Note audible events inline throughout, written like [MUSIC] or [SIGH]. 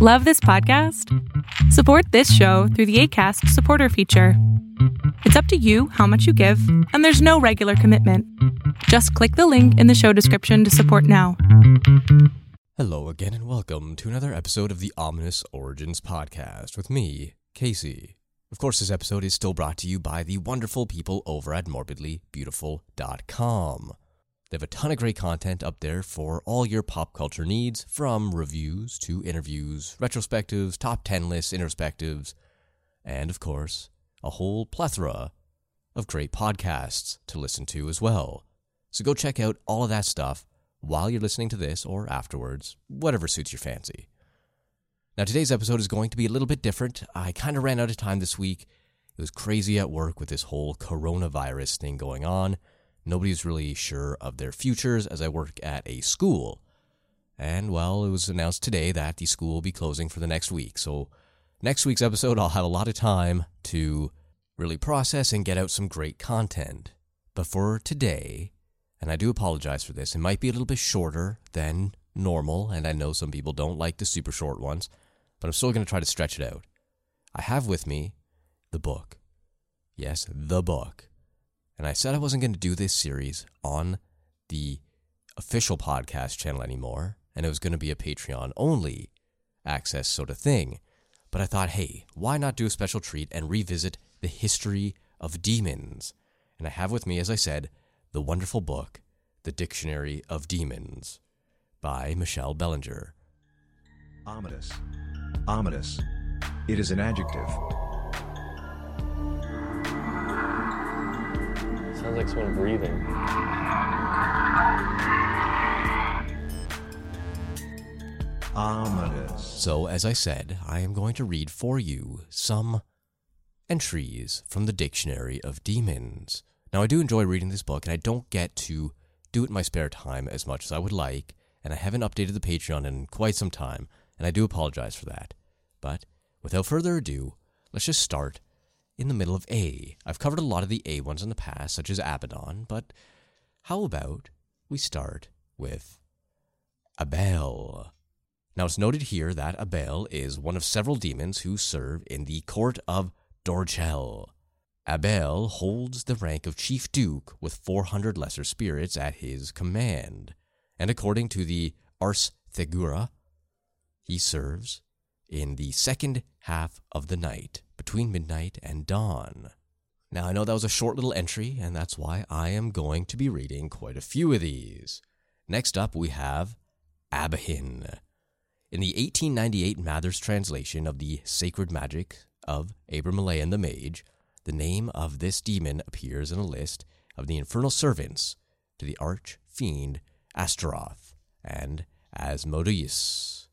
Love this podcast? Support this show through the ACAST supporter feature. It's up to you how much you give, and there's no regular commitment. Just click the link in the show description to support now. Hello again, and welcome to another episode of the Ominous Origins podcast with me, Casey. Of course, this episode is still brought to you by the wonderful people over at morbidlybeautiful.com. They have a ton of great content up there for all your pop culture needs, from reviews to interviews, retrospectives, top 10 lists, introspectives, and of course, a whole plethora of great podcasts to listen to as well. So go check out all of that stuff while you're listening to this or afterwards, whatever suits your fancy. Now, today's episode is going to be a little bit different. I kind of ran out of time this week. It was crazy at work with this whole coronavirus thing going on. Nobody's really sure of their futures as I work at a school. And well, it was announced today that the school will be closing for the next week. So, next week's episode, I'll have a lot of time to really process and get out some great content. But for today, and I do apologize for this, it might be a little bit shorter than normal, and I know some people don't like the super short ones, but I'm still going to try to stretch it out. I have with me the book. Yes, the book and I said I wasn't going to do this series on the official podcast channel anymore, and it was going to be a Patreon only access sort of thing. But I thought, hey, why not do a special treat and revisit the history of demons? And I have with me, as I said, the wonderful book, The Dictionary of Demons, by Michelle Belanger. Ominous. Ominous. It is an adjective. Sounds like someone breathing. Ominous. So, as I said, I am going to read for you some entries from the Dictionary of Demons. Now, I do enjoy reading this book, and I don't get to do it in my spare time as much as I would like, and I haven't updated the Patreon in quite some time, and I do apologize for that. But without further ado, let's just start in the middle of A. I've covered a lot of the A ones in the past, such as Abaddon, but how about we start with Abel? Now, it's noted here that Abel is one of several demons who serve in the court of Dorochiel. Abel holds the rank of chief duke with 400 lesser spirits at his command, and according to the Ars Theurgia, he serves in the second half of the night, between midnight and dawn. Now, I know that was a short little entry, and that's why I am going to be reading quite a few of these. Next up, we have Abahin. In the 1898 Mather's translation of the Sacred Magic of Abramelin the Mage, the name of this demon appears in a list of the infernal servants to the arch fiend Astaroth and Asmodeus.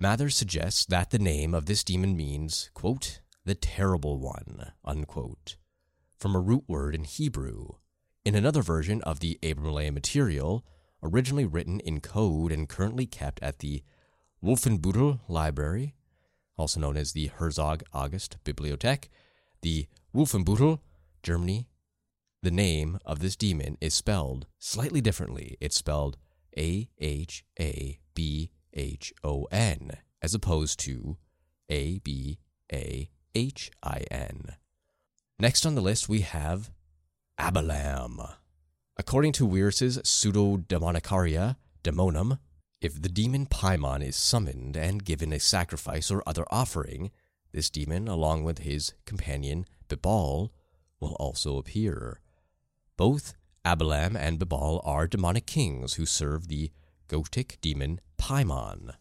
Mather suggests that the name of this demon means, quote, the terrible one, unquote, from a root word in Hebrew. In another version of the Abramelin material, originally written in code and currently kept at the Wolfenbüttel Library, also known as the Herzog August Bibliothek, the Wolfenbüttel, Germany. The name of this demon is spelled slightly differently. It's spelled A H A B H O N as opposed to A B A H I N. Next on the list, we have Abalam. According to Wierus's Pseudomonarchia Daemonum, if the demon Paimon is summoned and given a sacrifice or other offering, this demon, along with his companion Bibal, will also appear. Both Abalam and Bibal are demonic kings who serve the Goetic demon Paimon,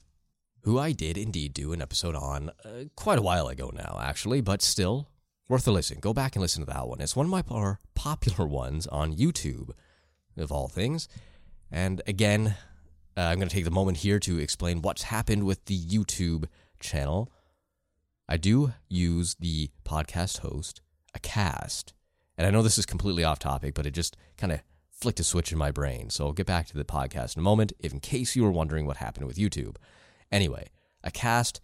who I did indeed do an episode on uh, quite a while ago now, actually, but still worth a listen. Go back and listen to that one. It's one of my more popular [LAUGHS] ones on YouTube, of all things. And again, uh, I'm going to take the moment here to explain what's happened with the YouTube channel. I do use the podcast host, Acast. And I know this is completely off topic, but it just kind of flicked a switch in my brain. So I'll get back to the podcast in a moment, if in case you were wondering what happened with YouTube. Anyway, Acast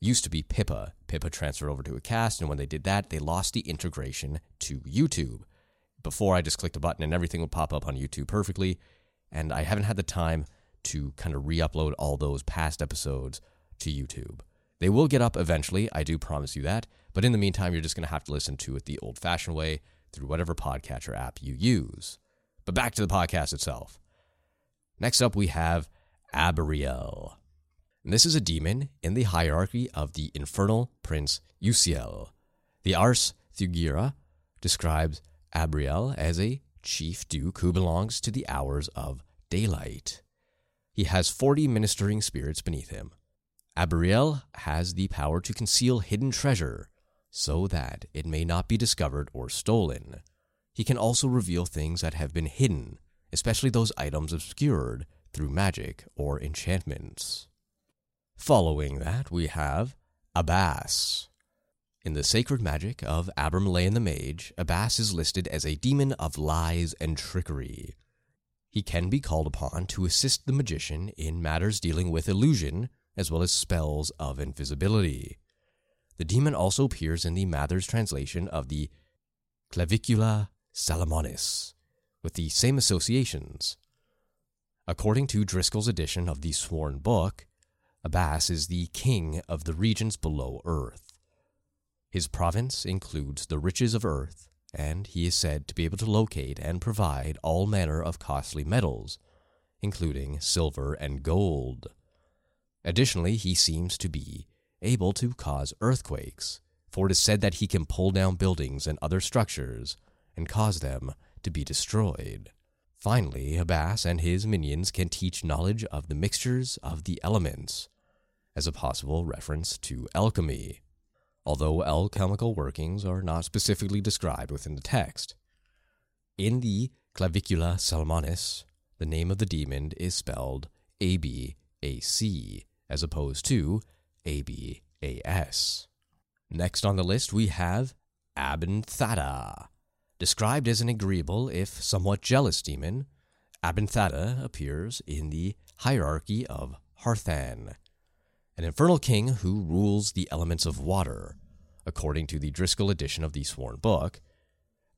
used to be Pippa. Pippa transferred over to Acast, and when they did that, they lost the integration to YouTube. Before I just clicked a button and everything would pop up on YouTube perfectly, and I haven't had the time to kind of re upload all those past episodes to YouTube. They will get up eventually, I do promise you that. But in the meantime, you're just going to have to listen to it the old fashioned way through whatever podcatcher app you use. But back to the podcast itself. Next up, we have Abriel. And this is a demon in the hierarchy of the infernal prince Usiel. The Ars Theurgia describes Abriel as a chief duke who belongs to the hours of daylight. He has 40 ministering spirits beneath him. Abriel has the power to conceal hidden treasure so that it may not be discovered or stolen. He can also reveal things that have been hidden, especially those items obscured through magic or enchantments. Following that, we have Abbas. In the sacred magic of abram Abramelin the Mage, Abbas is listed as a demon of lies and trickery. He can be called upon to assist the magician in matters dealing with illusion, as well as spells of invisibility. The demon also appears in the Mather's translation of the Clavicula Salomonis, with the same associations. According to Driscoll's edition of the Sworn Book, Abbas is the king of the regions below earth. His province includes the riches of earth, and he is said to be able to locate and provide all manner of costly metals, including silver and gold. Additionally, he seems to be able to cause earthquakes, for it is said that he can pull down buildings and other structures and cause them to be destroyed. Finally, Abbas and his minions can teach knowledge of the mixtures of the elements, as a possible reference to alchemy, although alchemical workings are not specifically described within the text. In the Clavicula Salomonis, the name of the demon is spelled A B A C, as opposed to A B A S. Next on the list, we have Abenthada. Described as an agreeable, if somewhat jealous demon, Abenthada appears in the hierarchy of Harthan, an infernal king who rules the elements of water. According to the Driscoll edition of the Sworn Book,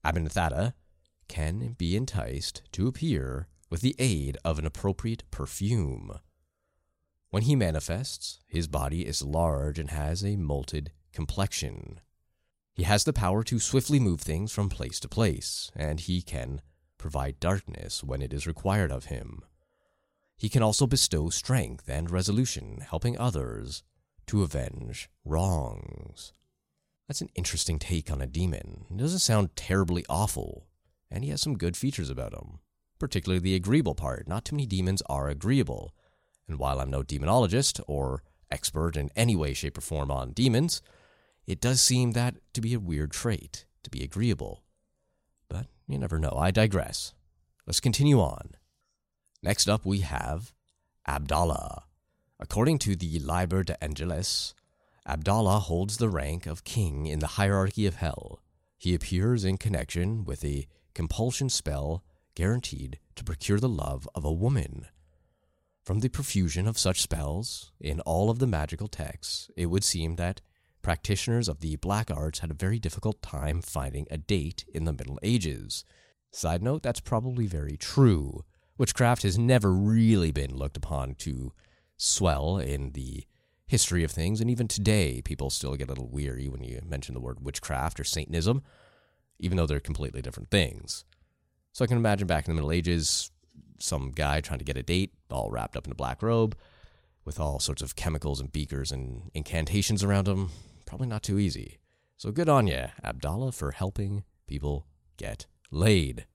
Abenthada can be enticed to appear with the aid of an appropriate perfume. When he manifests, his body is large and has a molted complexion. He has the power to swiftly move things from place to place, and he can provide darkness when it is required of him. He can also bestow strength and resolution, helping others to avenge wrongs. That's an interesting take on a demon. It doesn't sound terribly awful, and he has some good features about him, particularly the agreeable part. Not too many demons are agreeable, and while I'm no demonologist or expert in any way, shape, or form on demons, it does seem that to be a weird trait, to be agreeable. But you never know. I digress. Let's continue on. Next up, we have Abdallah. According to the Liber de Angelis, Abdallah holds the rank of king in the hierarchy of hell. He appears in connection with a compulsion spell guaranteed to procure the love of a woman. From the profusion of such spells in all of the magical texts, it would seem that practitioners of the black arts had a very difficult time finding a date in the Middle Ages. Side note, that's probably very true. Witchcraft has never really been looked upon to swell in the history of things, and even today, people still get a little weary when you mention the word witchcraft or Satanism, even though they're completely different things. So I can imagine back in the Middle Ages, some guy trying to get a date, all wrapped up in a black robe, with all sorts of chemicals and beakers and incantations around him. Probably not too easy. So good on you, Abdallah, for helping people get laid.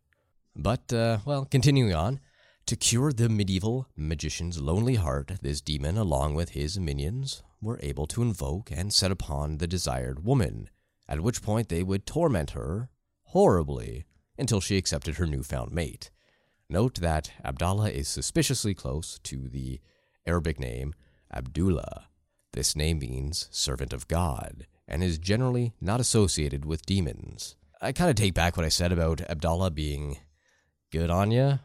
But, uh, well, continuing on. To cure the medieval magician's lonely heart, this demon, along with his minions, were able to invoke and set upon the desired woman, at which point they would torment her horribly until she accepted her newfound mate. Note that Abdallah is suspiciously close to the Arabic name Abdullah. This name means servant of God and is generally not associated with demons. I kind of take back what I said about Abdallah being good on you.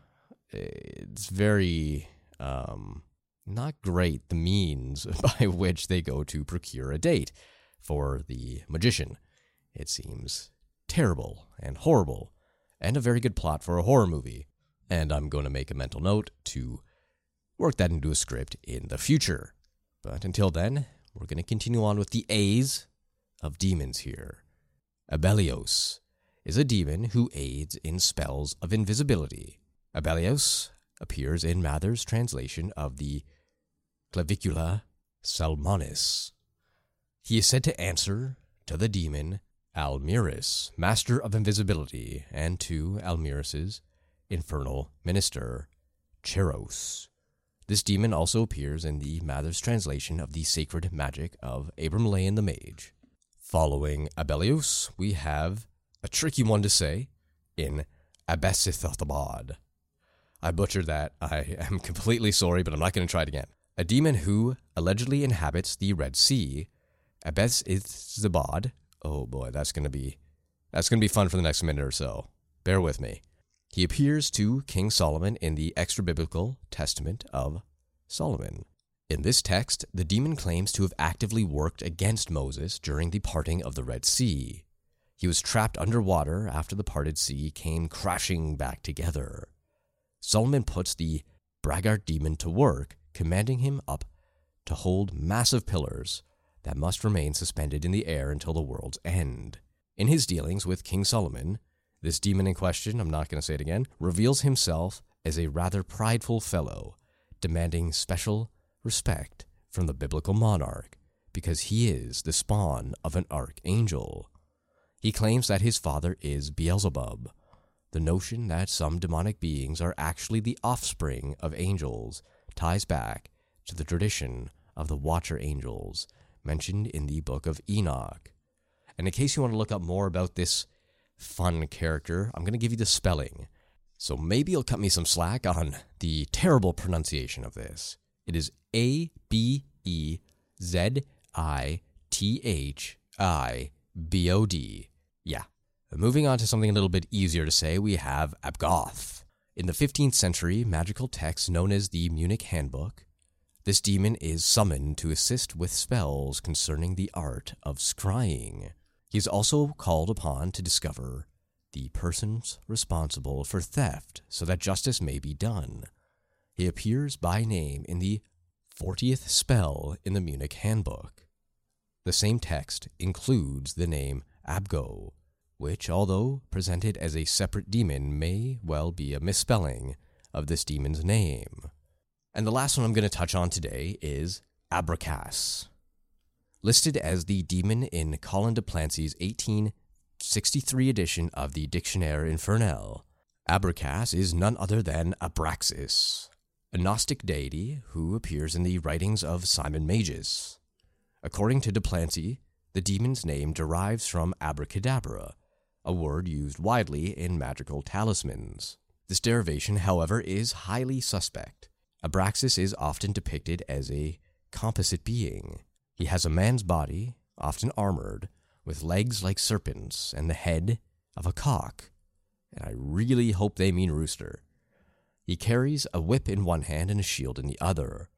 It's very um, not great the means [LAUGHS] by which they go to procure a date for the magician. It seems terrible and horrible, and a very good plot for a horror movie and I'm going to make a mental note to work that into a script in the future. But until then, We're going to continue on with the A's of demons here. Abelios is a demon who aids in spells of invisibility. Abelios appears in Mather's translation of the Clavicula Salomonis. He is said to answer to the demon Almiris, master of invisibility, and to Almiris's infernal minister, Cheros. This demon also appears in the Mather's translation of the sacred magic of Abramelin the Mage. Following Abelios, we have a tricky one to say in Abesithotabad. I butchered that. I am completely sorry, but I'm not going to try it again. A demon who allegedly inhabits the Red Sea, Abesithabad. Oh boy, that's going to be that's going to be fun for the next minute or so. Bear with me. He appears to King Solomon in the extra biblical Testament of Solomon. In this text, the demon claims to have actively worked against Moses during the parting of the Red Sea. He was trapped underwater after the parted sea came crashing back together. Solomon puts the braggart demon to work, commanding him up to hold massive pillars that must remain suspended in the air until the world's end. In his dealings with King Solomon, this demon in question, I'm not going to say it again, reveals himself as a rather prideful fellow, demanding special respect from the biblical monarch because he is the spawn of an archangel. He claims that his father is Beelzebub. The notion that some demonic beings are actually the offspring of angels ties back to the tradition of the Watcher Angels mentioned in the book of Enoch. And in case you want to look up more about this fun character, I'm going to give you the spelling. So maybe you'll cut me some slack on the terrible pronunciation of this. It is A B E Z I T H I B O D. Yeah. Moving on to something a little bit easier to say, we have Abgoth. In the 15th century magical text known as the Munich Handbook, this demon is summoned to assist with spells concerning the art of scrying. He is also called upon to discover the persons responsible for theft so that justice may be done. He appears by name in the 40th spell in the Munich Handbook. The same text includes the name Abgo, which, although presented as a separate demon, may well be a misspelling of this demon's name. And the last one I'm going to touch on today is Abracas. Listed as the demon in Colin de Plancy's 1863 edition of the Dictionnaire Infernal, Abracas is none other than Abraxas, a Gnostic deity who appears in the writings of Simon Magus. According to de Plancy, the demon's name derives from abracadabra, a word used widely in magical talismans. This derivation, however, is highly suspect. Abraxas is often depicted as a composite being. He has a man's body, often armored, with legs like serpents and the head of a cock. And I really hope they mean rooster. He carries a whip in one hand and a shield in the other.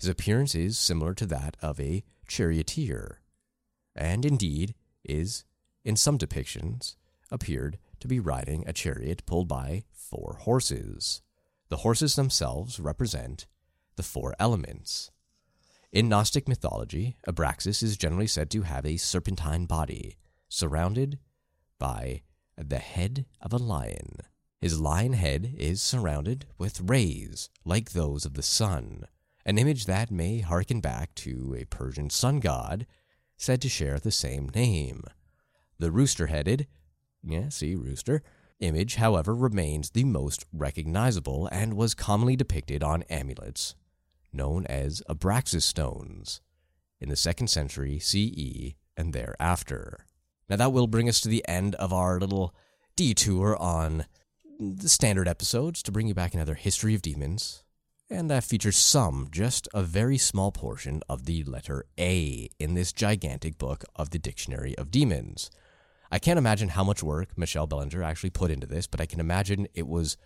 His appearance is similar to that of a charioteer, and indeed is, in some depictions, appeared to be riding a chariot pulled by four horses. The horses themselves represent the four elements. In Gnostic mythology, Abraxas is generally said to have a serpentine body, surrounded by the head of a lion. His lion head is surrounded with rays like those of the sun, an image that may harken back to a Persian sun god said to share the same name. The rooster headed yeah, see, rooster. Image, however, remains the most recognizable and was commonly depicted on amulets, known as Abraxas stones, in the second century CE and thereafter. Now, that will bring us to the end of our little detour on the standard episodes to bring you back another history of demons. And that features some, just a very small portion of the letter A in this gigantic book of the Dictionary of Demons. I can't imagine how much work Michelle Belanger actually put into this, but I can imagine it was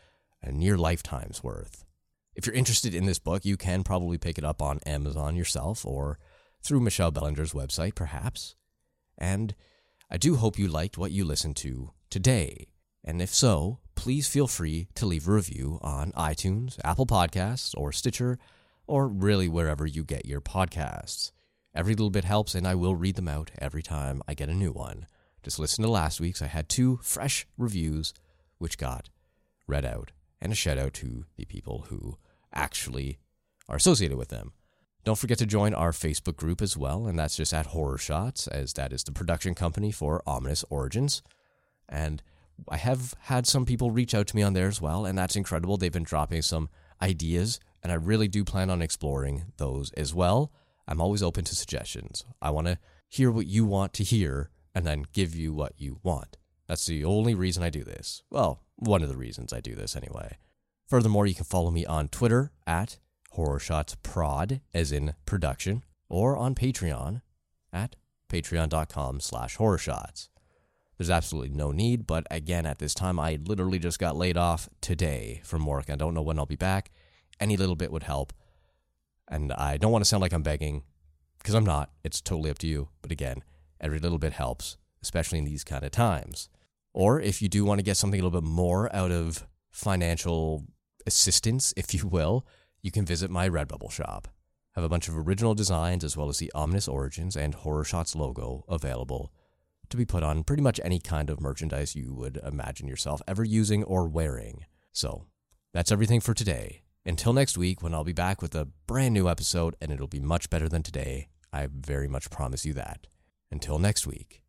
a near lifetime's worth. If you're interested in this book, you can probably pick it up on Amazon yourself or through Michelle Belanger's website, perhaps. And I do hope you liked what you listened to today. And if so, please feel free to leave a review on iTunes, Apple Podcasts, or Stitcher, or really wherever you get your podcasts. Every little bit helps, and I will read them out every time I get a new one. Just listen to last week's. I had two fresh reviews, which got read out, and a shout out to the people who actually are associated with them. Don't forget to join our Facebook group as well, and that's just at Horror Shots, as that is the production company for Ominous Origins. And I have had some people reach out to me on there as well, and that's incredible. They've been dropping some ideas, and I really do plan on exploring those as well. I'm always open to suggestions. I want to hear what you want to hear and then give you what you want. That's the only reason I do this. Well, one of the reasons I do this anyway. Furthermore, you can follow me on Twitter at HorrorShotsProd, as in production, or on Patreon at patreon.com slash horrorshots. There's absolutely no need, but again, at this time, I literally just got laid off today from work. I don't know when I'll be back. Any little bit would help. And I don't want to sound like I'm begging, because I'm not. It's totally up to you. But again, every little bit helps, especially in these kind of times. Or if you do want to get something a little bit more out of financial assistance, if you will, you can visit my Redbubble shop. I have a bunch of original designs as well as the Ominous Origins and Horror Shots logo available to be put on pretty much any kind of merchandise you would imagine yourself ever using or wearing. So, that's everything for today. Until next week, when I'll be back with a brand new episode, and it'll be much better than today. I very much promise you that. Until next week.